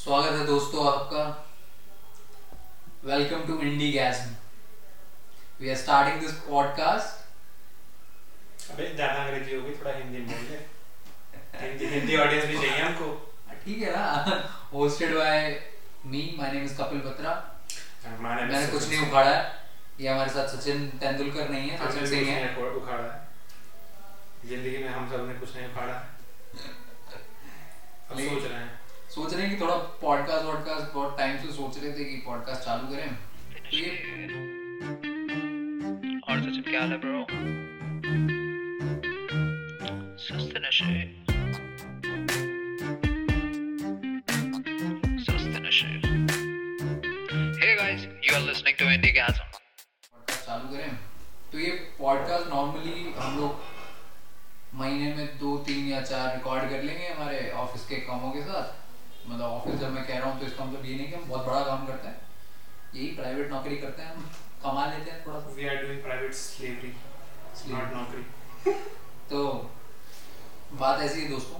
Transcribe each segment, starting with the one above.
स्वागत है दोस्तों आपका। Welcome to Indie Gasm we are starting this podcast अबे ज़्यादा अंग्रेज़ी होगी थोड़ा हिंदी में बोल ले हिंदी हिंदी ऑडियंस भी चाहिए हमको। ठीक है ना। Hosted by me my name is Kapil Batra मैंने कुछ नहीं उखाड़ा है। ये हमारे साथ सचिन तेंदुलकर नहीं है सचिन सिंह है। उखाड़ा है। ज़िंदगी में हम सबने कुछ नहीं उखाड़ा। है अब सोच रहे हैं। सोच रहे हैं कि थोड़ा पॉडकास्ट वॉडकास्ट बहुत टाइम से सोच रहे थे कि पॉडकास्ट चालू करें। तो ये और सचिन क्या हाल है ब्रो सुस्त नशे। सुस्त नशे। Hey guys you are listening to Indie Gasm podcast चालू करें। तो ये पॉडकास्ट नॉर्मली हम लोग महीने में दो तीन या चार रिकॉर्ड कर लेंगे हमारे ऑफ़िस के कामों के साथ। मतलब ऑफ़िस जब मैं कह रहा हूँ तो इसका मतलब ये नहीं कि हम बहुत बड़ा काम करते हैं। यही प्राइवेट नौकरी करते हैं हम कमा लेते हैं थोड़ा सा। We are doing private slavery not नौकरी। तो बात ऐसी है दोस्तों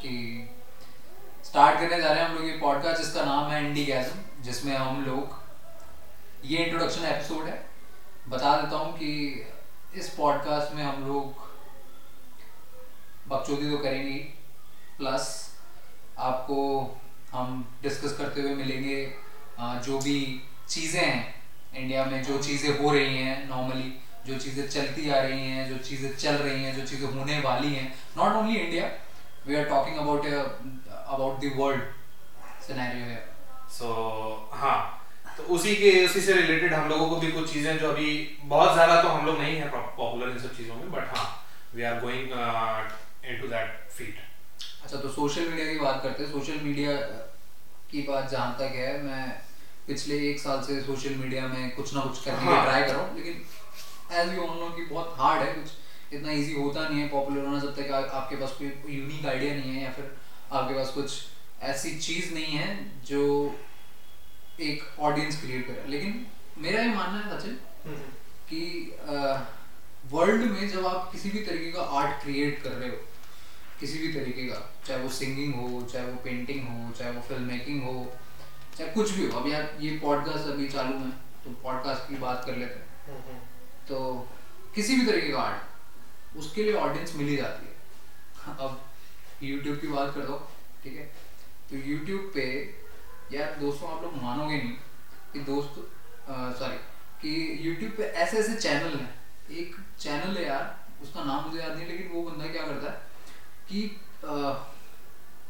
कि स्टार्ट करने जा रहे हैं हम लोग ये पॉडकास्ट जिसका नाम है इंडी गैसम जिसमें हम लोग ये इंट्रोडक्शन एपिसोड है। बता देता हूँ कि इस पॉडकास्ट में हम लोग बकचोदी तो करेंगे प्लस आपको हम डिस्कस करते हुए मिलेंगे जो भी चीज़ें हैं इंडिया में, जो चीज़ें हो रही हैं नॉर्मली जो चीज़ें चलती आ रही हैं, जो चीज़ें चल रही हैं, जो चीज़ें होने वाली हैं not only India we are talking about about the world scenario है सो हाँ तो उसी के, उसी से रिलेटेड हम लोगों को भी कुछ चीज़ें जो अभी बहुत ज़्यादा तो हम लोग नहीं है पॉपुलर इन सब चीज़ों में बट हाँ we are going into that field अच्छा तो सोशल मीडिया की बात करते हैं। सोशल मीडिया की बात जहाँ तक है मैं पिछले एक साल से सोशल मीडिया में कुछ ना कुछ करने की हाँ। ट्राई कर रहा हूँ लेकिन एज यू ऑल नो कि बहुत हार्ड है कुछ इतना इजी होता नहीं है पॉपुलर होना जब तक आ, आपके पास कोई यूनिक आइडिया नहीं है या फिर आपके पास कुछ ऐसी चीज़ नहीं है जो एक ऑडियंस क्रिएट करे। लेकिन मेरा ये मानना है सचिन कि वर्ल्ड में जब आप किसी भी तरीके का आर्ट क्रिएट कर रहे हो किसी भी तरीके का चाहे वो सिंगिंग हो चाहे वो पेंटिंग हो चाहे वो फ़िल्म मेकिंग हो चाहे कुछ भी हो। अब यार ये पॉडकास्ट अभी चालू है तो पॉडकास्ट की बात कर लेते हैं। तो किसी भी तरीके का आर्ट उसके लिए ऑडियंस मिल ही जाती है। अब यूट्यूब की बात कर दो ठीक है? तो यूट्यूब पे यार दोस्तों आप लोग मानोगे नहीं कि दोस्त सॉरी कि यूट्यूब पे ऐसे ऐसे चैनल हैं। एक चैनल है यार उसका नाम मुझे याद नहीं लेकिन वो बंदा क्या करता है? कि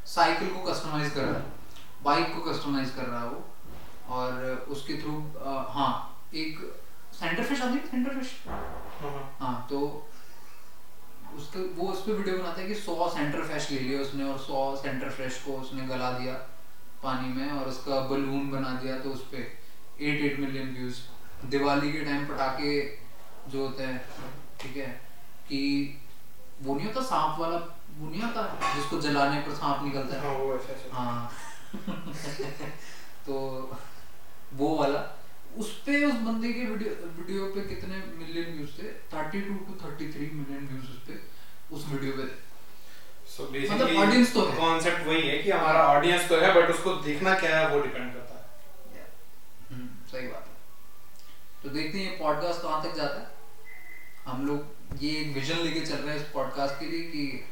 साइकिल को कस्टमाइज कर रहा है। बाइक को कस्टमाइज कर रहा है वो। और उसके थ्रू हाँ एक सेंटर फ़िश आती है सेंटर फ़िश हाँ तो उसके वो उस पर वीडियो बनाता है कि सौ सेंटर फ्रेश ले लिया उसने और सौ सेंटर फ्रेश को उसने गला दिया पानी में और उसका बलून बना दिया तो उस पर eight eight million views Diwali के टाइम पटाखे जो होते हैं ठीक है कि वो नहीं होता सांप वाला वो नहीं होता जिसको जलाने पर सांप निकलता है। हाँ वो ऐसे ऐसे। हाँ। तो वो वाला उस पे उस बंदे के वीडियो वीडियो पे कितने मिलियन व्यूज़ थे? 32 टू 33 मिलियन व्यूज़ उस पे उस वीडियो पे सो मतलब audience तो है। कॉन्सेप्ट वही है कि हमारा ऑडियंस तो है बट उसको देखना क्या है वो डिपेंड करता है। हम्म, सही बात है। तो देखते हैं ये पॉडकास्ट कहाँ तक जाता है। हम लोग ये एक विजन लेके चल रहे हैं इस पॉडकास्ट के लिए कि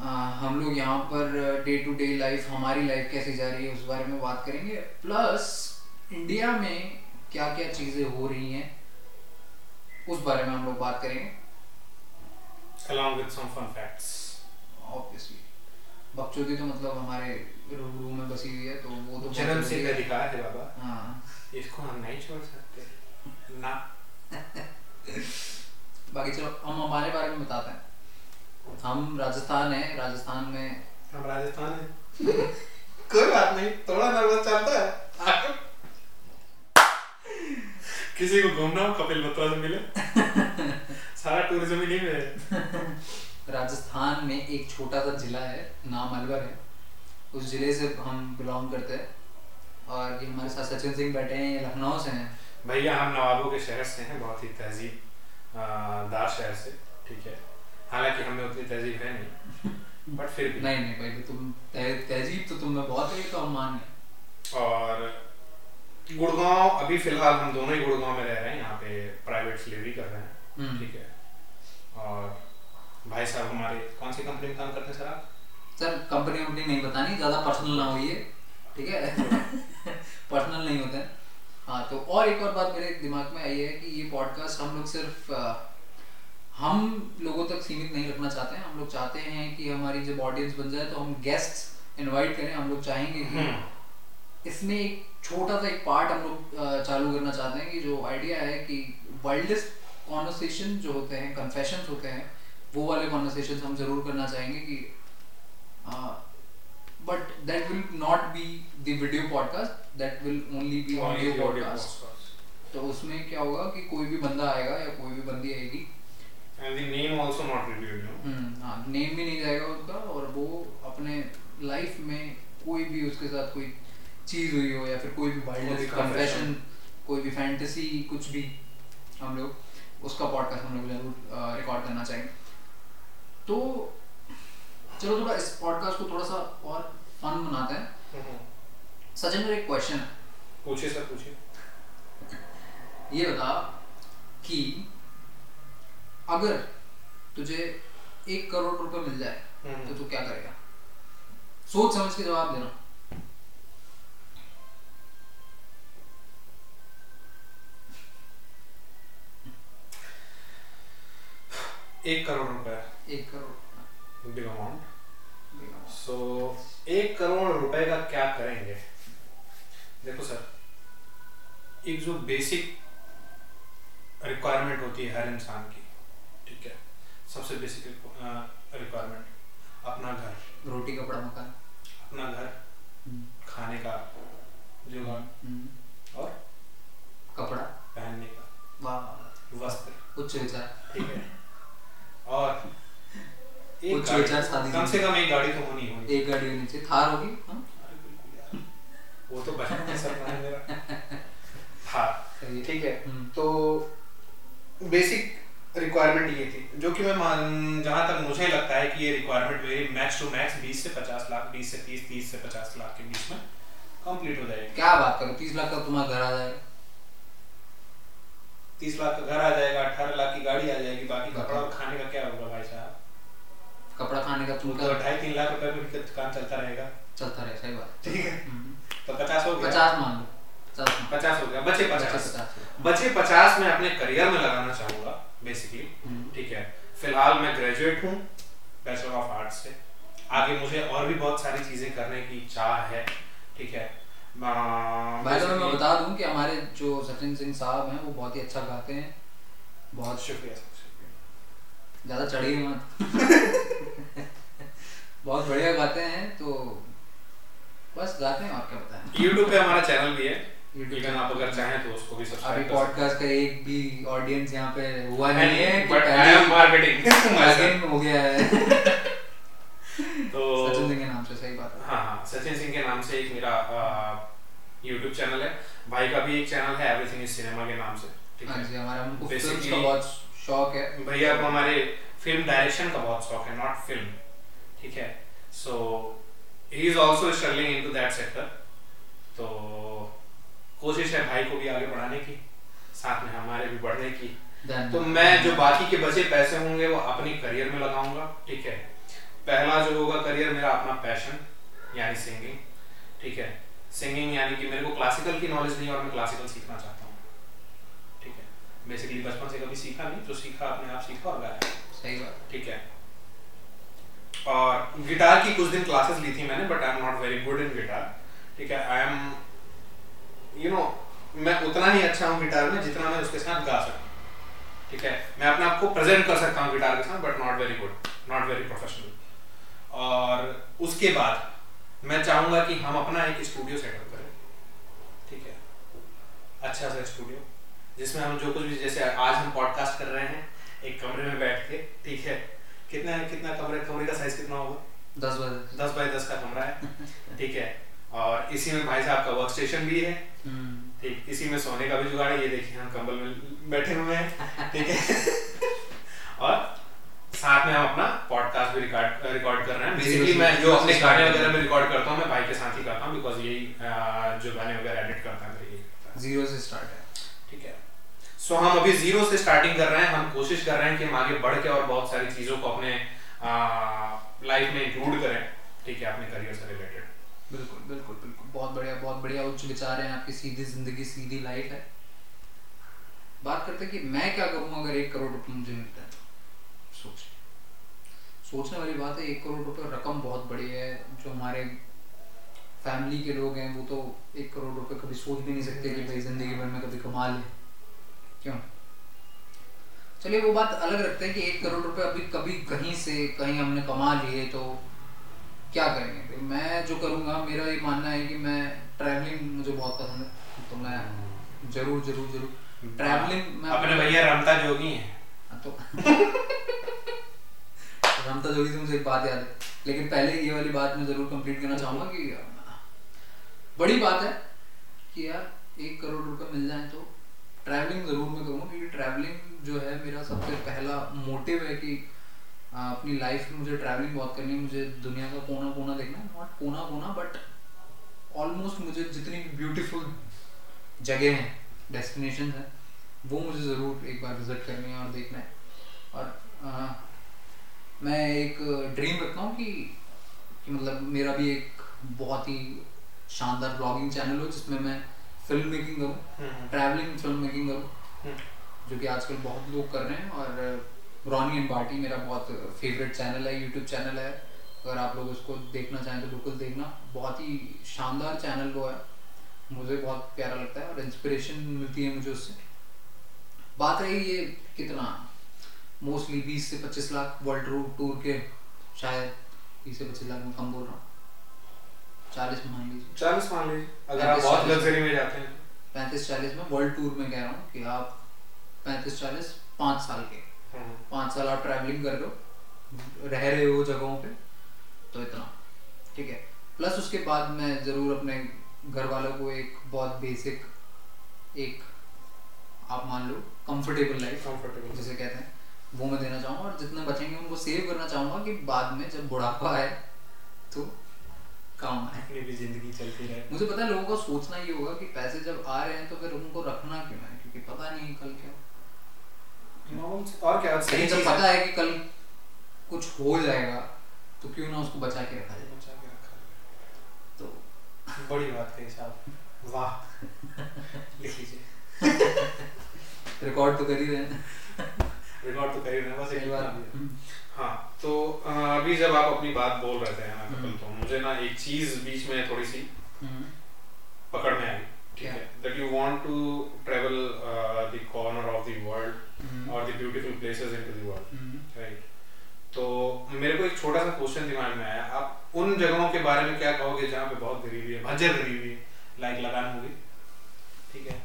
आ, हम लोग यहाँ पर डे टू डे लाइफ हमारी लाइफ कैसी जा रही है उस बारे में बात करेंगे। प्लस इंडिया में क्या क्या चीज़ें हो रही हैं उस बारे में हम लोग बात करेंगे। Along with some fun facts. Obviously बकचोदी तो मतलब हमारे रूम में बसी हुई है तो वो तो जन्म से है। अधिकार है बाबा। हाँ। इसको हम नहीं छोड़ सकते। ना। बाकी चलो हम हमारे बारे में बताते हैं। हम राजस्थान है राजस्थान में हम राजस्थान है। कोई बात नहीं थोड़ा नर्वस चलता है। आगे। किसी को घूमना हो कपिल बत्रा से मिले। सारा टूरिज़्म ही नहीं मिले राजस्थान में एक छोटा सा जिला है नाम अलवर है। उस ज़िले से हम बिलोंग करते हैं। और ये हमारे साथ सचिन सिंह बैठे हैं ये लखनऊ से हैं। भैया हम नवाबों के शहर से हैं बहुत ही तहजीब दार शहर से ठीक है। हालाँकि हमें उतनी तहजीब है नहीं बट फिर भी। नहीं नहीं भाई तुम तहजीब तो तुम में बहुत है तो हम मान गए। और गुड़गांव अभी फ़िलहाल हम दोनों ही गुड़गांव में रह रहे हैं यहाँ पे प्राइवेट डिलीवरी कर रहे हैं हम्म। ठीक है। और भाई साहब हमारे कौन सी कंपनी में काम करते हैं सर आप? सर कंपनी वंपनी नहीं बतानी ज़्यादा पर्सनल ना होइए ठीक है? पर्सनल नहीं होते। हैं हाँ तो और एक और बात मेरे दिमाग में आई है कि ये पॉडकास्ट हम लोग सिर्फ़ हम लोगों तक सीमित नहीं रखना चाहते हैं हम लोग चाहते हैं कि हमारी जब ऑडियंस बन जाए तो हम गेस्ट इनवाइट करें हम लोग चाहेंगे कि हम्म। इसमें एक छोटा सा एक पार्ट हम लोग चालू करना चाहते हैं कि जो आइडिया है कि वाइल्डेस्ट कॉन्वर्सेशन जो होते हैं कन्फेशंस होते हैं वो वाले कॉन्वर्सेशन हम ज़रूर करना चाहेंगे कि but that will not be the video podcast that will only be audio podcast तो उसमें क्या होगा कि कोई भी बंदा आएगा या कोई भी बंदी आएगी and the name also not revealed hmm, हाँ नेम भी नहीं जाएगा उसका और वो अपने लाइफ में कोई भी उसके साथ कोई चीज़ हुई हो या फिर कोई भी कोई भी वाइल्ड कन्फेशन कोई भी फैंटेसी कुछ भी हम लोग उसका पॉडकास्ट हम लोग ज़रूर रिकॉर्ड करना चाहेंगे। तो चलो थोड़ा इस पॉडकास्ट को थोड़ा सा और फन बनाते हैं। सचिन मेरा एक क्वेश्चन है। पूछिए सर पूछिए। ये बता कि अगर तुझे एक करोड़ रुपए मिल जाए हम्म। तो तू क्या करेगा? सोच समझ के जवाब देना। एक करोड़ रुपए। एक करोड़ बिग अमाउंट सो एक करोड़ रुपए का क्या करेंगे? देखो सर एक जो बेसिक रिक्वायरमेंट होती है हर इंसान की सबसे बेसिक रिक्वायरमेंट अपना घर। रोटी कपड़ा मकान। अपना घर खाने का जुगाड़ हम्म, और? कपड़ा। पहनने का। वाह वस्त्र। उच्च विचार। ठीक है। और? एक कुछ गाड़ी विचार शादी कम से कम एक गाड़ी तो होनी ही होनी। एक गाड़ी होनी चाहिए। थार होगी? हाँ? वो तो बचपन में सपना है मेरा हाँ। ठीक है। हम्म, तो बेसिक रिक्वायरमेंट ये थी जो कि मैं मान जहाँ तक मुझे लगता है कि ये रिक्वायरमेंट मेरी मैक्स टू मैक्स 20 से 50 लाख 20 से 30 30 से 50 लाख के बीच में कंप्लीट हो जाएगी। क्या बात करो तीस लाख का तुम्हारा घर आ जाएगा। 30 लाख का घर आ जाएगा 18 लाख की गाड़ी आ जाएगी बाकी कपड़ा और खाने का क्या होगा भाई साहब? कपड़ा खाने का तुम तो ढाई तीन लाख रुपए में भी काम चलता रहेगा। चलता रहे सही बात। ठीक है। हम्म, तो 50 हो गया। पचास मान लो पचास मान लो। 50 हो गया। बचे बचे 50 पचास। बचे 50 मैं अपने करियर में लगाना चाहूँगा। बेसिकली हम्म, ठीक है. फ़िलहाल मैं ग्रेजुएट हूँ बैचलर ऑफ़ आर्ट्स से. आगे मुझे और भी बहुत सारी चीज़ें करने की चाह है. ठीक है. भाई साहब मैं बता दूँ कि हमारे जो सचिन सिंह साहब हैं वो बहुत ही अच्छा गाते हैं. बहुत शुक्रिया शुक्रिया। ज़्यादा चढ़िए मत. बहुत बढ़िया गाते हैं तो बस गाते हैं और क्या बताएँ। यूट्यूब पे हमारा चैनल भी है. इवन आप अगर चाहें तो उसको भी सब्सक्राइब कर पॉडकास्ट का एक भी ऑडियंस यहाँ पे हुआ नहीं है but I am marketing login हो गया है। तो सचिन सिंह के नाम से सही बात है। हाँ हाँ सचिन सिंह के नाम से एक मेरा यूट्यूब चैनल है। भाई का भी एक चैनल है एवरीथिंग इज़ सिनेमा के नाम से ठीक हाँ है? जी हमारा हमको Basically- का बहुत शौक है। भैया को हमारे फ़िल्म डायरेक्शन का बहुत शौक है नॉट फ़िल्म ठीक है? So he is also struggling into that sector तो कोशिश है भाई को भी आगे बढ़ाने की साथ में हमारे भी बढ़ने की। तो मैं जो बाकी के बचे पैसे होंगे वो अपनी करियर में लगाऊँगा ठीक है? पहला जो होगा करियर मेरा अपना पैशन यानी सिंगिंग ठीक है? सिंगिंग यानी कि मेरे को क्लासिकल की नॉलेज नहीं और मैं क्लासिकल सीखना चाहता हूँ ठीक है? बेसिकली बचपन से कभी सीखा नहीं जो सीखा अपने आप सीखा और गाया। सही बात। ठीक है? और गिटार की कुछ दिन क्लासेस ली थी मैंने but I am not very good in guitar ठीक है? आई एम यू नो मैं उतना ही अच्छा हूँ गिटार में जितना मैं उसके साथ गा सकता ठीक है? मैं अपने आप को प्रेजेंट कर सकता हूँ गिटार के साथ but not very good not very professional और उसके बाद मैं चाहूँगा कि हम अपना एक स्टूडियो सेटअप करें। ठीक है? अच्छा सा स्टूडियो जिसमें हम जो कुछ भी जैसे आज हम पॉडकास्ट कर रहे हैं एक कमरे में बैठ के ठीक है? कितना कितना कमरे कमरे का साइज़ कितना होगा? दस बजे दस। बाई दस का कमरा है। ठीक है? और इसी में भाई साहब का वर्क स्टेशन भी है। हम्म, ठीक इसी में सोने का भी जुगाड़ है। ये देखिए हम कंबल में बैठे हुए हैं। ठीक है। और साथ में हम अपना पॉडकास्ट भी रिकॉर्ड रिकॉर्ड कर रहे हैं। बेसिकली मैं जो अपने गाने वगैरह में रिकॉर्ड करता हूँ मैं भाई के साथ ही करता हूँ बिकॉज़ यही जो गाने वगैरह एडिट करता है मेरे ज़ीरो से स्टार्ट है। ठीक है। सो हम अभी ज़ीरो से स्टार्टिंग कर रहे हैं। हम कोशिश कर रहे हैं कि हम आगे बढ़ के और बहुत सारी चीज़ों को अपने लाइफ में इंक्लूड करें। ठीक है अपने करियर से रिलेटेड बिल्कुल बिल्कुल बिल्कुल। बहुत बढ़िया बहुत बढ़िया उच्च विचार हैं आपकी, सीधी ज़िंदगी, सीधी लाइफ है। बात करते हैं कि मैं क्या करूँगा अगर एक करोड़ रुपए मुझे मिलता है? सोच सोचने वाली बात है, एक करोड़ रुपए रकम बहुत बड़ी है। जो हमारे फैमिली के लोग हैं, वो तो एक करोड़ रुपए कभी सोच भी नहीं सकते कि भाई ज़िंदगी भर में कभी कमा ले। क्यों? चलिए, वो बात अलग रखते हैं कि एक करोड़ रुपए अभी कभी कहीं से कहीं हमने कमा लिए तो क्या करेंगे? फिर मैं जो करूँगा मेरा ये मानना है कि मैं ट्रैवलिंग मुझे बहुत पसंद है। तो मैं ज़रूर ज़रूर ज़रूर। ट्रैवलिंग मैं अपने भैया रमता जोगी हैं। हाँ, तो रमता जोगी से मुझे एक बात याद है। लेकिन पहले ये वाली बात मैं ज़रूर कंप्लीट करना चाहूँगा कि बड़ी बात है कि यार एक करोड़ रुपए मिल जाए तो ट्रैवलिंग ज़रूर मैं करूँगा क्योंकि ट्रैवलिंग जो है मेरा सबसे पहला मोटिव है कि अपनी लाइफ में मुझे ट्रैवलिंग बहुत करनी है मुझे दुनिया का कोना कोना देखना है नॉट कोना कोना बट ऑलमोस्ट मुझे जितनी भी ब्यूटीफुल जगह हैं डेस्टिनेशन हैं वो मुझे ज़रूर एक बार विज़िट करनी है और देखना है। और अ, मैं एक ड्रीम रखता हूँ कि कि मतलब मेरा भी एक बहुत ही शानदार ब्लॉगिंग चैनल हो जिसमें मैं फ़िल्म मेकिंग करूँ ट्रैवलिंग फ़िल्म मेकिंग करूँ जो कि आजकल बहुत लोग कर रहे हैं और रॉनी एंड बाटी मेरा बहुत फेवरेट चैनल है यूट्यूब चैनल है। अगर आप लोग उसको देखना चाहें तो बिल्कुल देखना। बहुत ही शानदार चैनल वो है। मुझे बहुत प्यारा लगता है और इंस्पिरेशन मिलती है मुझे उससे। बात रही ये कितना? मोस्टली 20 से 25 लाख वर्ल्ड टूर के शायद। 20 से 25 लाख में कम बोल रहा हूँ। चालीस मान लीजिए। चालीस मान लीजिए। अगर आप बहुत। लग्जरी में जाते हैं। पैंतीस चालीस में वर्ल्ड टूर में कह रहा हूँ कि आप पैंतीस चालीस पाँच साल के। पाँच साल आप ट्रैवलिंग कर हो रह रहे हो जगहों पे तो इतना। ठीक है? प्लस उसके बाद मैं ज़रूर अपने घर वालों को एक बहुत बेसिक एक आप मान लो कंफर्टेबल लाइफ Comfortable. जिसे कहते हैं वो मैं देना चाहूँगा और जितना बचेंगे उनको सेव करना चाहूँगा कि बाद में जब बुढ़ापा आए तो काम आए। भी ज़िंदगी चलती रहे। मुझे पता है लोगों का सोचना ये होगा कि पैसे जब आ रहे हैं तो फिर उनको रखना क्यों है? क्योंकि पता नहीं कल क्या और क्या सही जब पता है कि कल कुछ हो जाएगा तो क्यों ना उसको बचा के रखा जाए? बचा के रखा है। तो बड़ी बात कही साहब। वाह। लिख लीजिए। रिकॉर्ड तो कर ही रहे हैं। रिकॉर्ड तो कर ही रहे हैं, बस एक बात। हम्म, हाँ तो अभी जब आप अपनी बात बोल रहे थे ना कपिल हम्म। तो मुझे ना एक चीज़ बीच में थोड़ी सी हम्म, पकड़ में आई ठीक है? That you want to travel the corner of the world hmm, और the beautiful places into the world hmm, right तो मेरे को एक छोटा सा क्वेश्चन दिमाग में आया। आप उन जगहों के बारे में क्या कहोगे जहाँ पे बहुत गरीबी है? भजर गरीबी है लाइक लगान मूवी ठीक है?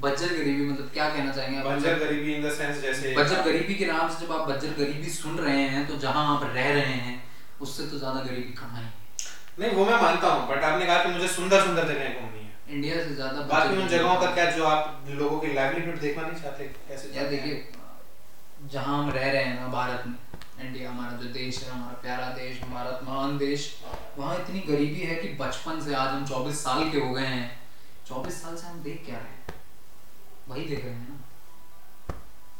बज्जर गरीबी मतलब क्या कहना चाहेंगे आप? बंजर गरीबी इन द सेंस जैसे बज्जर गरीबी के नाम से जब आप बज्जर गरीबी सुन रहे हैं तो जहाँ आप रह रहे हैं उससे तो ज़्यादा गरीबी कहाँ है। नहीं वो मैं मानता हूँ बट आपने कहा कि मुझे सुंदर सुंदर जगह घूमनी है। इंडिया से ज़्यादा बाकी उन जगहों का क्या जो आप लोगों की लाइवलीहुड देखना नहीं चाहते कैसे यार देखिए जहाँ हम रह रहे हैं ना भारत में इंडिया हमारा जो देश है हमारा प्यारा देश भारत महान देश वहाँ इतनी गरीबी है कि बचपन से आज हम 24 साल के हो गए हैं। 24 साल से हम देख क्या रहे हैं? वही देख रहे हैं ना।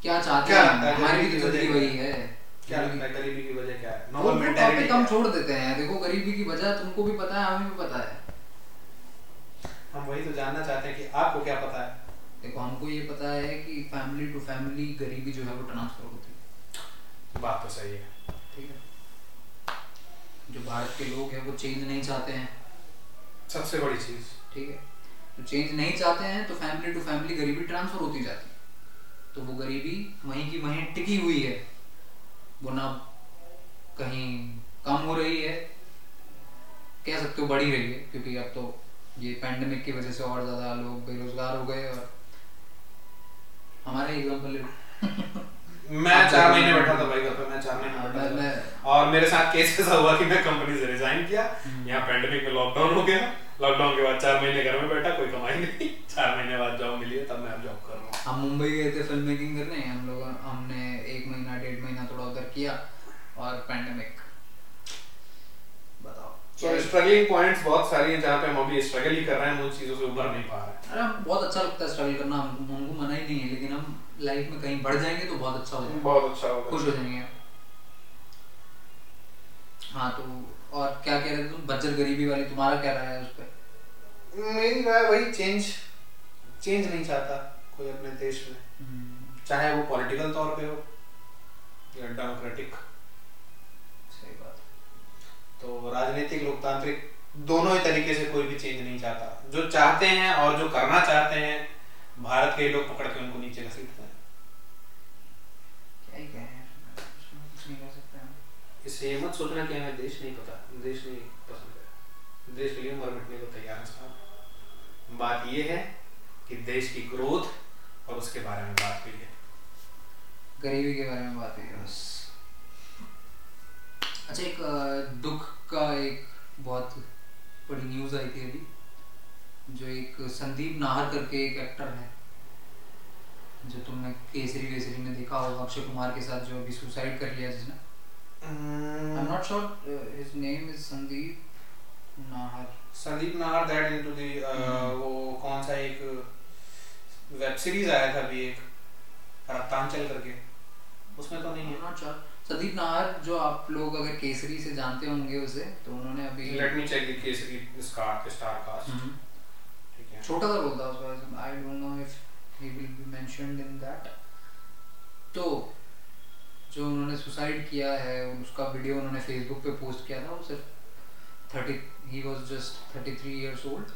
क्या चाहते हैं हमारी भी ज़िंदगी वही है। क्या लगता है? गरीबी की वजह क्या है? नॉर्मल मेंटालिटी हम छोड़ देते हैं। देखो गरीबी की वजह तुमको भी पता है हमें भी पता है। हम वही तो जानना चाहते हैं कि आपको क्या पता है। देखो हमको ये पता है कि फैमिली टू फैमिली गरीबी जो है वो ट्रांसफ़र होती है। बात तो सही है। ठीक है? जो भारत के लोग हैं वो चेंज नहीं चाहते हैं। सबसे बड़ी चीज़। ठीक है? तो चेंज नहीं चाहते हैं तो फैमिली टू फैमिली गरीबी ट्रांसफ़र होती जाती है। तो वो गरीबी वहीं की वहीं टिकी हुई है। वो ना कहीं कम हो रही है। कह सकते हो बढ़ी रही है क्योंकि अब तो ये पैंडमिक की वजह से और ज़्यादा लोग बेरोजगार हो गए और हमारा एग्ज़ाम्पल मैं चार महीने बैठा था भाई घर पे मैं चार महीने बैठा था। और मेरे साथ केस ऐसा हुआ कि मैं कंपनी से रिजाइन किया। हम्म। यहाँ पैंडेमिक में लॉकडाउन हो गया। लॉकडाउन के बाद चार महीने घर में बैठा कोई कमाई नहीं। चार महीने बाद जॉब मिली है तब मैं अब जॉब कर रहा हूँ। हम मुंबई गए थे फ़िल्म मेकिंग करने। हम लोग हमने एक महीना डेढ़ महीना थोड़ा उधर किया और पैंडेमिक बताओ। सो स्ट्रगलिंग पॉइंट्स बहुत सारी हैं जहाँ पे हम अभी स्ट्रगल ही कर रहे हैं। उन चीज़ों से उभर नहीं पा रहे हैं। अरे बहुत अच्छा लगता है स्ट्रगल करना। हमको मना ही नहीं है लेकिन हम लाइफ में कहीं बढ़ जाएँगे तो बहुत अच्छा हो जाएगा। बहुत अच्छा होगा खुश हो जाएँगे। हाँ तो और क्या कह रहे थे तुम? बज्जर गरीबी वाली तुम्हारा क्या राय है उस पर? मेरी राय वही चेंज चेंज नहीं चाहता कोई अपने देश में। चाहे वो पॉलिटिकल तौर पे हो या डेमोक्रेटिक सही बात। तो राजनीतिक लोकतांत्रिक दोनों ही तरीके से कोई भी चेंज नहीं चाहता। जो चाहते हैं और जो करना चाहते हैं भारत के लोग पकड़ के उनको नीचे घसीटते हैं क्या ही कहें उसमें कुछ नहीं कर सकते हम इससे ये मत सोचना कि हमें देश नहीं पता देश नहीं पसंद है। देश के लिए मर मिटने को तैयार है साहब बात ये है कि देश की ग्रोथ और उसके बारे में बात हुई है। गरीबी के बारे में बात हुई है बस। अच्छा एक दुख का एक बहुत बड़ी न्यूज़ आई थी अभी जो एक संदीप नाहर करके एक एक्टर है। जो तुमने केसरी वेसरी में देखा होगा अक्षय कुमार के साथ जो अभी सुसाइड कर लिया जिसने। I am not sure his name is Sandeep Nahar Sandeep Nahar that into the. वो कौन सा एक वेब सीरीज़ आया था अभी एक रक्तांचल करके। उसमें तो नहीं है। नॉट श्योर संदीप नाहर जो आप लोग अगर केसरी से जानते होंगे उसे तो उन्होंने अभी let me check the Kesari star star cast. ठीक है। छोटा सा रोल था उसका I don't know if he will be mentioned in that तो जो उन्होंने सुसाइड किया है उसका वीडियो उन्होंने फेसबुक पे पोस्ट किया था वो सिर्फ़ thirty he was just thirty three years old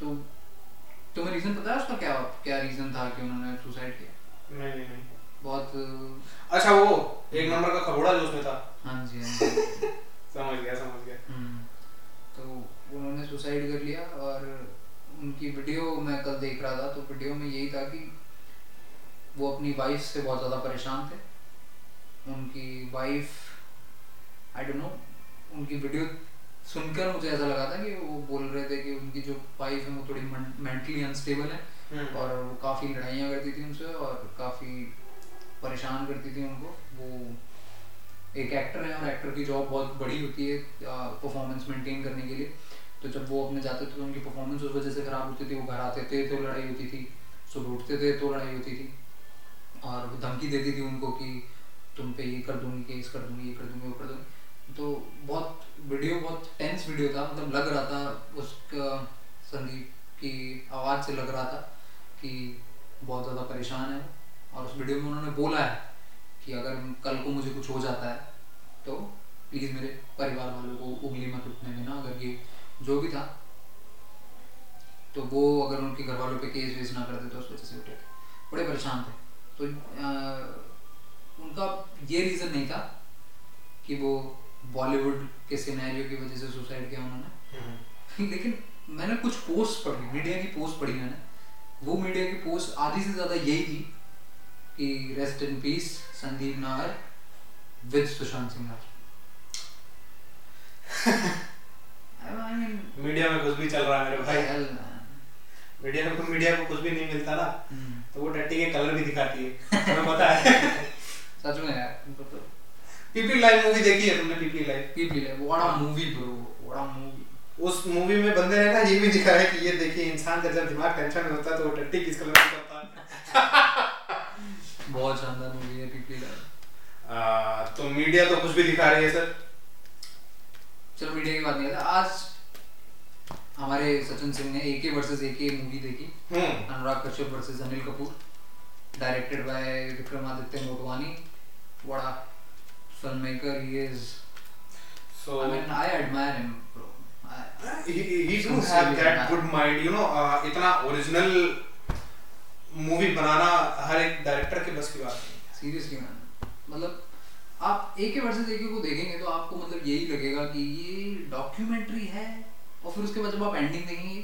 तो तुम्हें रीज़न पता है उसका क्या क्या रीज़न था कि उन्होंने सुसाइड किया? नहीं नहीं नहीं। बहुत अच्छा वो एक नंबर का खबोड़ा जो उसमें था। हाँ जी हाँ जी। समझ गया समझ गया। हम्म, तो उन्होंने सुसाइड कर लिया और उनकी वीडियो मैं कल देख रहा था तो वीडियो में यही था कि वो अपनी वाइफ से बहुत ज़्यादा परेशान थे। उनकी वाइफ आई डोंट नो उनकी वीडियो सुनकर मुझे ऐसा लगा था कि वो बोल रहे थे कि उनकी जो वाइफ है वो थोड़ी मेंटली अनस्टेबल है हम्म। और वो काफ़ी लड़ाइयाँ करती थी उनसे और काफ़ी परेशान करती थी उनको। वो एक एक्टर है और एक्टर की जॉब बहुत बड़ी होती है परफॉर्मेंस मेंटेन करने के लिए। तो जब वो अपने जाते थे तो उनकी परफॉर्मेंस उस वजह से ख़राब होती थी, वो घर आते थे तो लड़ाई होती थी, सुबह उठते थे तो लड़ाई होती थी और धमकी देती थी उनको कि तुम पे ये कर दूँगी, केस कर दूँगी, ये कर दूँगी, वो कर दूँगी तो बहुत वीडियो बहुत टेंस वीडियो था मतलब लग रहा था उसका संदीप की आवाज़ से लग रहा था कि बहुत ज़्यादा परेशान है। और उस वीडियो में उन्होंने बोला है कि अगर कल को मुझे कुछ हो जाता है तो प्लीज़ मेरे परिवार वालों को उंगली मत उठने देना, अगर ये जो भी था तो वो अगर उनके घर वालों पे केस वेस ना करते तो उस वजह से उठे थे बड़े परेशान थे। तो अ, उनका ये रीज़न नहीं था कि वो बॉलीवुड के सिनेरियो की वजह से सुसाइड किया उन्होंने। हम्म। लेकिन मैंने कुछ पोस्ट पढ़ी मीडिया की पोस्ट पढ़ी मैंने। वो मीडिया की पोस्ट आधी से ज़्यादा यही थी कि rest in peace Sandeep Nahar with Sushant Singh Rajput. Media में कुछ भी चल रहा है मेरे भाई। मीडिया में मीडिया को कुछ भी नहीं मिलता ना। हम्म, तो वो टट्टी के कलर भी दिखाती है। तुम्हें पता है? सच में यार तुमको तो। पीपी लाइव मूवी देखी है तुमने पीपी लाइव पीपल है what a movie bro what a movie उस मूवी में बंदे ने ना ये भी दिखाया है कि ये देखिए इंसान का जब दिमाग टेंशन में होता है तो वो टट्टी किस कलर की करता है? बहुत शानदार मूवी है पीपल है आ, तो मीडिया तो कुछ भी दिखा रही है सर चलो मीडिया की बात नहीं है आज हमारे सचिन सिंह ने एके वर्सेस एके मूवी देखी। हम्म। Anurag Kashyap versus Anil Kapoor. Directed by Vikramaditya Motwane. बड़ा film maker he is so I mean I admire him bro he he do have that good mind you know uh, इतना original movie बनाना हर एक director के बस की बात नहीं सीरियसली मैन मतलब आप एके वर्सेस एके को देखेंगे तो आपको मतलब यही लगेगा कि ये डॉक्यूमेंट्री है और फिर उसके बाद जब आप एंडिंग देखेंगे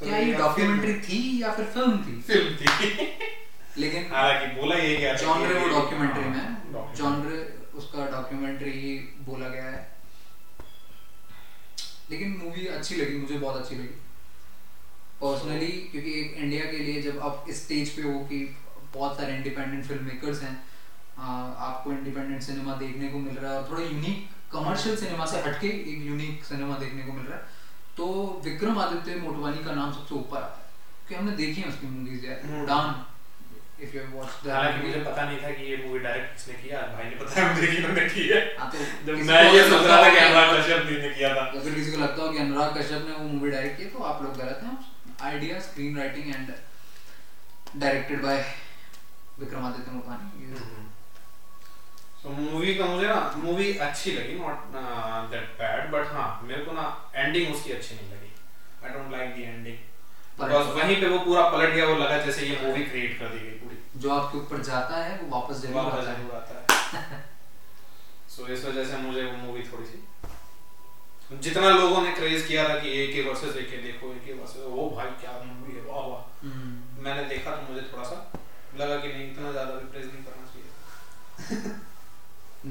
तो क्या ये डॉक्यूमेंट्री थी या फिर फ़िल्म थी? फ़िल्म थी। लेकिन हालाँकि बोला ये क्या जॉनरे वो डॉक्यूमेंट्री में। जॉनरे उसका डॉक्यूमेंट्री ही बोला गया है। लेकिन मूवी अच्छी लगी मुझे बहुत अच्छी लगी। पर्सनली क्योंकि एक इंडिया के लिए जब आप इस स्टेज पे हो कि बहुत सारे इंडिपेंडेंट फ़िल्म मेकर्स हैं आपको इंडिपेंडेंट सिनेमा देखने को मिल रहा है और थोड़ा यूनिक कमर्शियल सिनेमा से हटके एक यूनिक सिनेमा देखने को मिल रहा है। तो विक्रम आदित्य मोटवानी का नाम सबसे ऊपर आता है। क्योंकि हमने देखी है उसकी मूवीज़ यार हम्म। उड़ान इफ़ यू वॉच हालाँकि मुझे पता नहीं था कि ये मूवी डायरेक्ट किसने किया भाई ने बताया मुझे कि की है। हाँ, तो जब मैं ये सोच रहा था कि अनुराग कश्यप ने किया था। अगर किसी को लगता हो कि अनुराग कश्यप ने वो मूवी डायरेक्ट की तो आप लोग गलत हैं। Idea screen writing and directed by Vikramaditya Motwane. तो मूवी का मुझे ना मूवी अच्छी लगी नॉट दैट बैड बट हाँ मेरे को ना एंडिंग उसकी अच्छी नहीं लगी। I don't like the ending because वहीं पे वो पूरा पलट गया वो लगा जैसे ये मूवी क्रिएट कर दी गई पूरी। जो आपके ऊपर जाता है वो वापस ज़रूर आता है। ज़रूर आता है। सो इस वजह से मुझे वो मूवी थोड़ी सी जितना लोगों ने क्रेज किया था कि एक के वर्सेस एक के देखो एक के वर्सेस ओ भाई क्या मूवी है? वाह वाह। हम्म। मैंने देखा तो मुझे थोड़ा सा लगा कि नहीं इतना ज़्यादा भी प्रेज नहीं करना चाहिए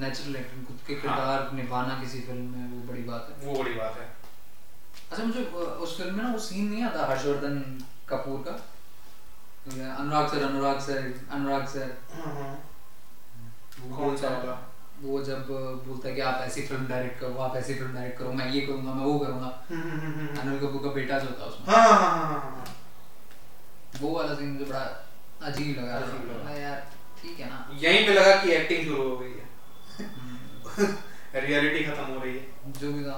नेचुरल एक्टिंग खुद के हाँ। किरदार निभाना किसी फ़िल्म में वो बड़ी बात है। वो बड़ी बात है। अच्छा मुझे उस फ़िल्म में ना वो सीन नहीं आता हर्षवर्धन कपूर का? Anurag sir Anurag sir Anurag sir. वो कौन सा है- वाला? वो जब बोलता है कि आप ऐसी फ़िल्म डायरेक्ट करो आप ऐसी फ़िल्म डायरेक्ट करो मैं ये करूँगा मैं वो करूँगा। अनिल कपूर का बेटा जो होता है उसमें। हाँ हाँ हाँ हाँ हाँ वो वाला सीन मुझे बड़ा अजीब लगा। अजीब लगा। यार ठीक है ना। यहीं पे लगा कि एक्टिंग शुरू हो गई है। हम्म, रियलिटी खत्म हो रही है। जो भी था।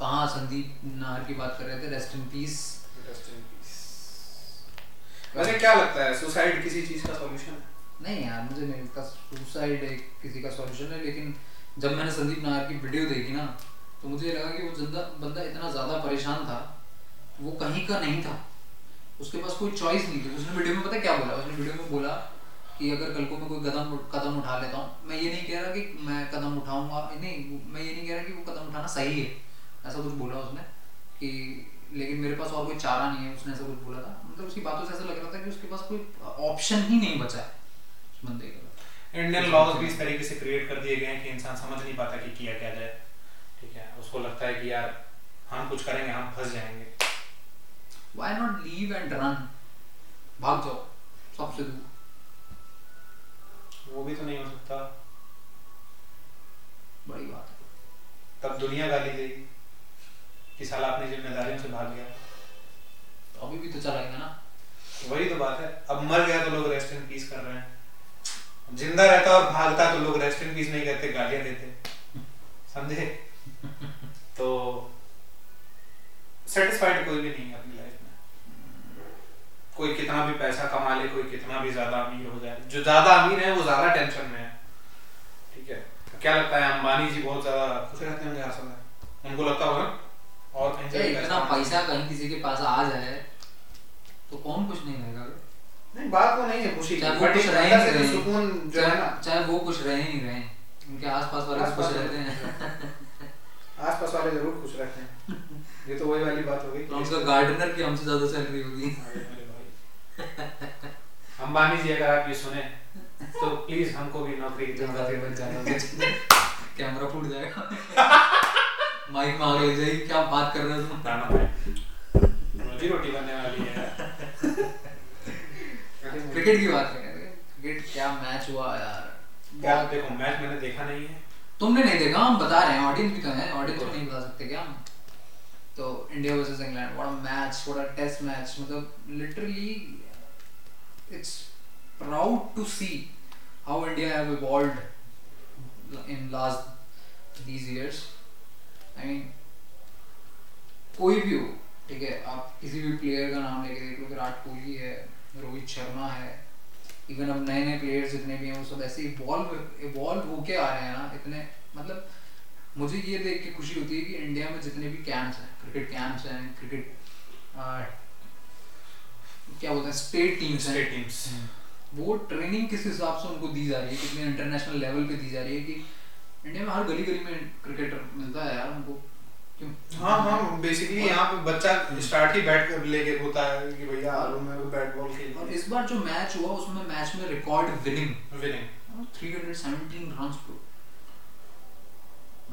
कहाँ संदीप नाहर की बात कर रहे थे? Rest in peace rest in peace वैसे क्या लगता है? सुसाइड किसी चीज़ का सॉल्यूशन है? नहीं यार मुझे नहीं लगता सुसाइड एक किसी का सॉल्यूशन है लेकिन जब मैंने संदीप नाहर की वीडियो देखी ना तो मुझे लगा कि वो ज़िंदा बंदा इतना ज़्यादा परेशान था वो कहीं का नहीं था। उसके पास कोई चॉइस नहीं थी। उसने वीडियो में पता क्या बोला? उसने वीडियो में बोला कि अगर कल को मैं कोई कदम कदम उठा लेता हूँ मैं ये नहीं कह रहा कि मैं कदम उठाऊँगा नहीं मैं ये नहीं कह रहा कि वो कदम उठाना सही है। ऐसा कुछ बोला उसने कि लेकिन मेरे पास और कोई चारा नहीं है उसने ऐसा कुछ बोला था। मतलब उसकी बातों से ऐसा लग रहा था कि उसके पास कोई ऑप्शन ही नहीं बचा है उस बंदे का इंडियन लॉज भी इस तरीके से क्रिएट कर दिए गए हैं कि इंसान समझ नहीं पाता कि किया क्या जाए। ठीक है? उसको लगता है कि यार हम कुछ करेंगे हम फंस जाएँगे। Why not leave and run भाग जाओ सबसे दूर। वो भी तो नहीं हो सकता। बड़ी बात तब दुनिया गाली देगी कि साला अपनी जिम्मेदारियों से भाग गया। तो अभी भी तो चलाएँगे ना। वही तो बात है। अब मर गया तो लोग रेस्ट इन पीस कर रहे हैं। ज़िंदा रहता और भागता तो लोग रेस्ट इन पीस नहीं कहते गालियाँ देते। समझे? तो सेटिस्फाइड कोई भी नहीं है। कोई कितना भी पैसा कमा ले कोई कितना भी ज़्यादा अमीर हो जाए। जो ज़्यादा अमीर है वो ज़्यादा टेंशन में है। ठीक है? तो क्या लगता है अंबानी जी बहुत ज़्यादा खुश रहते होंगे आसम में? उनको लगता होगा और कहीं इतना पैसा कहीं किसी के पास आ जाए तो कौन कुछ नहीं रहेगा? नहीं बात वो नहीं है खुशी चाहे वो कुछ रहे नहीं सुकून जो है ना। चाहे वो कुछ रहे नहीं रहे। उनके आसपास वाले खुश रहते हैं। आसपास वाले ज़रूर खुश रहते हैं। ये तो वही वाली बात हो गई। तो गार्डनर की हमसे ज़्यादा सैलरी होगी। अंबानी जी अगर आप ये सुने तो प्लीज़ हमको भी नौकरी की ज़रूरत कैमरा फूट जाएगा। माइक में आग लग जाएगी क्या बात कर रहे हो तुम? रोजी रोटी बनने वाली है। क्रिकेट की बात कर रहे क्रिकेट क्या मैच हुआ यार? क्या देखो मैच मैंने देखा नहीं है। तुमने नहीं देखा हम बता रहे हैं ऑडियंस भी तो है ऑडियंस को नहीं बता सकते क्या हम? तो India versus England what a match what a test match मतलब literally it's proud to see how India have evolved in last these years I mean कोई भी हो, ठीक है? आप किसी भी प्लेयर का नाम लेके देख लो विराट कोहली है, रोहित शर्मा है इवन अब नए नए प्लेयर्स जितने भी हैं, वो सब ऐसे इवॉल्व इवॉल्व होके आ रहे हैं ना, इतने मतलब मुझे ये देख के खुशी होती है कि इंडिया में जितने भी कैंप्स हैं क्रिकेट कैंप्स हैं क्रिकेट क्या बोलते हैं स्टेट टीम्स हैं। टीम्स वो ट्रेनिंग किस हिसाब से उनको दी जा रही है कितने इंटरनेशनल लेवल पे दी जा रही है कि इंडिया में हर गली गली में क्रिकेटर मिलता है यार उनको हाँ हाँ बेसिकली यहाँ पे बच्चा स्टार्ट ही बैट कर लेके होता है कि भैया आलू में बैट बॉल खेल। और इस बार जो मैच हुआ उसमें मैच में record winning winning 317 runs bro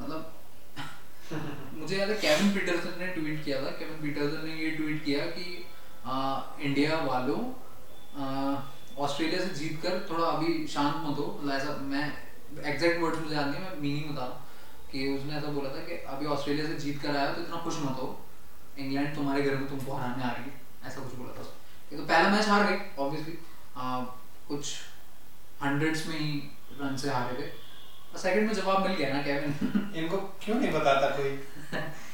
मतलब मुझे याद है केविन पीटरसन ने ट्वीट किया था केविन पीटरसन ने ये ट्वीट किया कि आ, इंडिया वालों ऑस्ट्रेलिया से जीत कर थोड़ा अभी शांत मत हो। मतलब ऐसा मैं एग्जैक्ट वर्ड्स मुझे याद नहीं मैं मीनिंग बता रहा हूँ कि उसने ऐसा बोला था कि अभी ऑस्ट्रेलिया से जीत कर आया तो इतना खुश मत हो। इंग्लैंड तुम्हारे घर में तुमको हराने आ रही है। ऐसा कुछ बोला था। ये तो पहला मैच हार गए ऑब्वियसली कुछ हंड्रेड्स में ही रन से हारे थे सेकंड में जवाब मिल गया ना केविन इनको क्यों नहीं बताता कोई?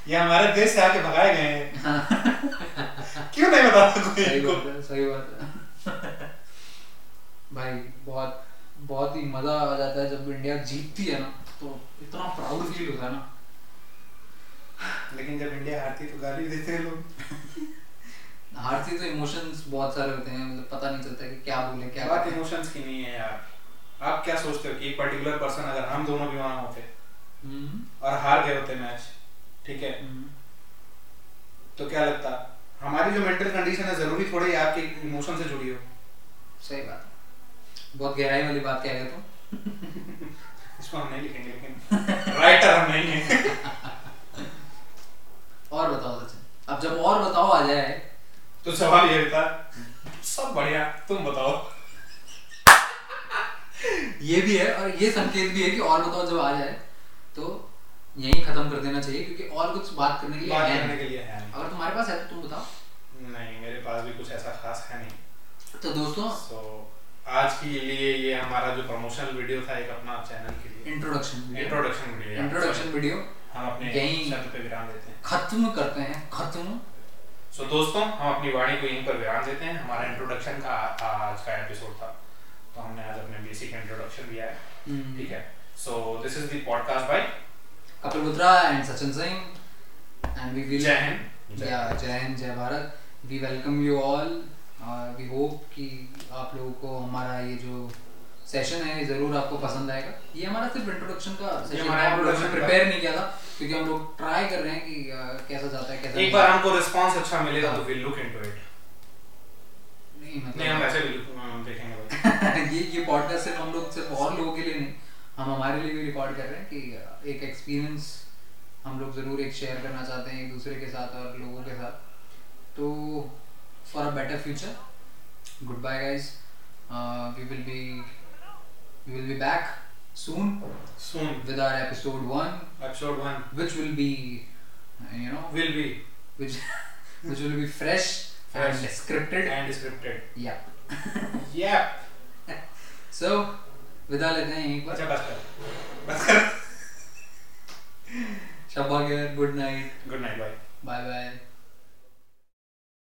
ये हमारे देश से आके भगाए गए हैं। क्यों नहीं बताता कोई सही बात है सही बात है। भाई बहुत बहुत ही मज़ा आ जाता है जब इंडिया जीतती है ना तो इतना प्राउड फील होता है ना। लेकिन जब इंडिया हारती तो गाली देते हैं लोग। हारती तो इमोशंस बहुत सारे होते हैं मतलब पता नहीं चलता कि क्या बोले क्या बात इमोशंस की नहीं है यार। आप क्या सोचते हो कि एक पर्टिकुलर पर्सन अगर हम दोनों भी वहाँ होते हम्म, और हार गए होते मैच ठीक है? हम्म, तो क्या लगता? हमारी जो मेंटल कंडीशन है ज़रूरी थोड़ी है आपके इमोशन से जुड़ी हो। सही बात। बहुत गहराई वाली बात कह रहे तुम। इसको हम नहीं लिखेंगे लेकिन राइटर हम नहीं है। और बताओ सचिन। अब जब और बताओ आ जाए। तो सवाल ये था सब बढ़िया तुम बताओ। ये भी है और ये संकेत भी है कि और बताओ जब आ जाए तो यही खत्म कर देना चाहिए क्योंकि और कुछ बात करने के लिए बात है करने के लिए है। अगर तुम्हारे पास है तो तुम बताओ। नहीं मेरे पास भी कुछ ऐसा खास है नहीं। तो दोस्तों सो आज के लिए ये हमारा जो प्रमोशनल वीडियो था एक अपना चैनल के लिए। Introduction introduction video introduction video हम अपने यहीं- पे विराम देते हैं। खत्म करते हैं खत्म। सो दोस्तों हम अपनी वाणी को यहीं पर विराम देते हैं। हमारा इंट्रोडक्शन का आज का एपिसोड था। तो हमने आज अपने बेसिक इंट्रोडक्शन दिया है। हम्म। ठीक है। So this is the podcast by Kapil Gutra and Sachin Singh and we will जय हिंद। या जय हिंद जय Bharat. We welcome you all we hope कि आप लोगों को हमारा ये जो सेशन है ज़रूर आपको पसंद आएगा। ये हमारा सिर्फ़ इंट्रोडक्शन का सेशन हमारा है हम लोग प्रिपेयर नहीं किया था क्योंकि हम लोग ट्राई कर रहे हैं कि कैसा जाता है कैसा एक बार हमको रिस्पांस अच्छा मिलेगा तो विल लुक इनटू इट। नहीं नहीं हम मतलब ऐसे भी देखेंगे। ये ये पॉडकास्ट सिर्फ़ हम लोग सिर्फ़ और लोगों के लिए नहीं। हम हमारे लिए भी रिकॉर्ड कर रहे हैं कि एक एक्सपीरियंस हम लोग ज़रूर एक शेयर करना चाहते हैं एक दूसरे के साथ और लोगों के साथ। तो for a better future good bye guys we will be we will be back soon soon with our episode 1 episode 1 which will be you know will be which which will be fresh, and Fresh. scripted. And scripted yeah. या so विदा लेते हैं एक बार अच्छा बस कर। बस कर। शब्बा good night good night bye bye bye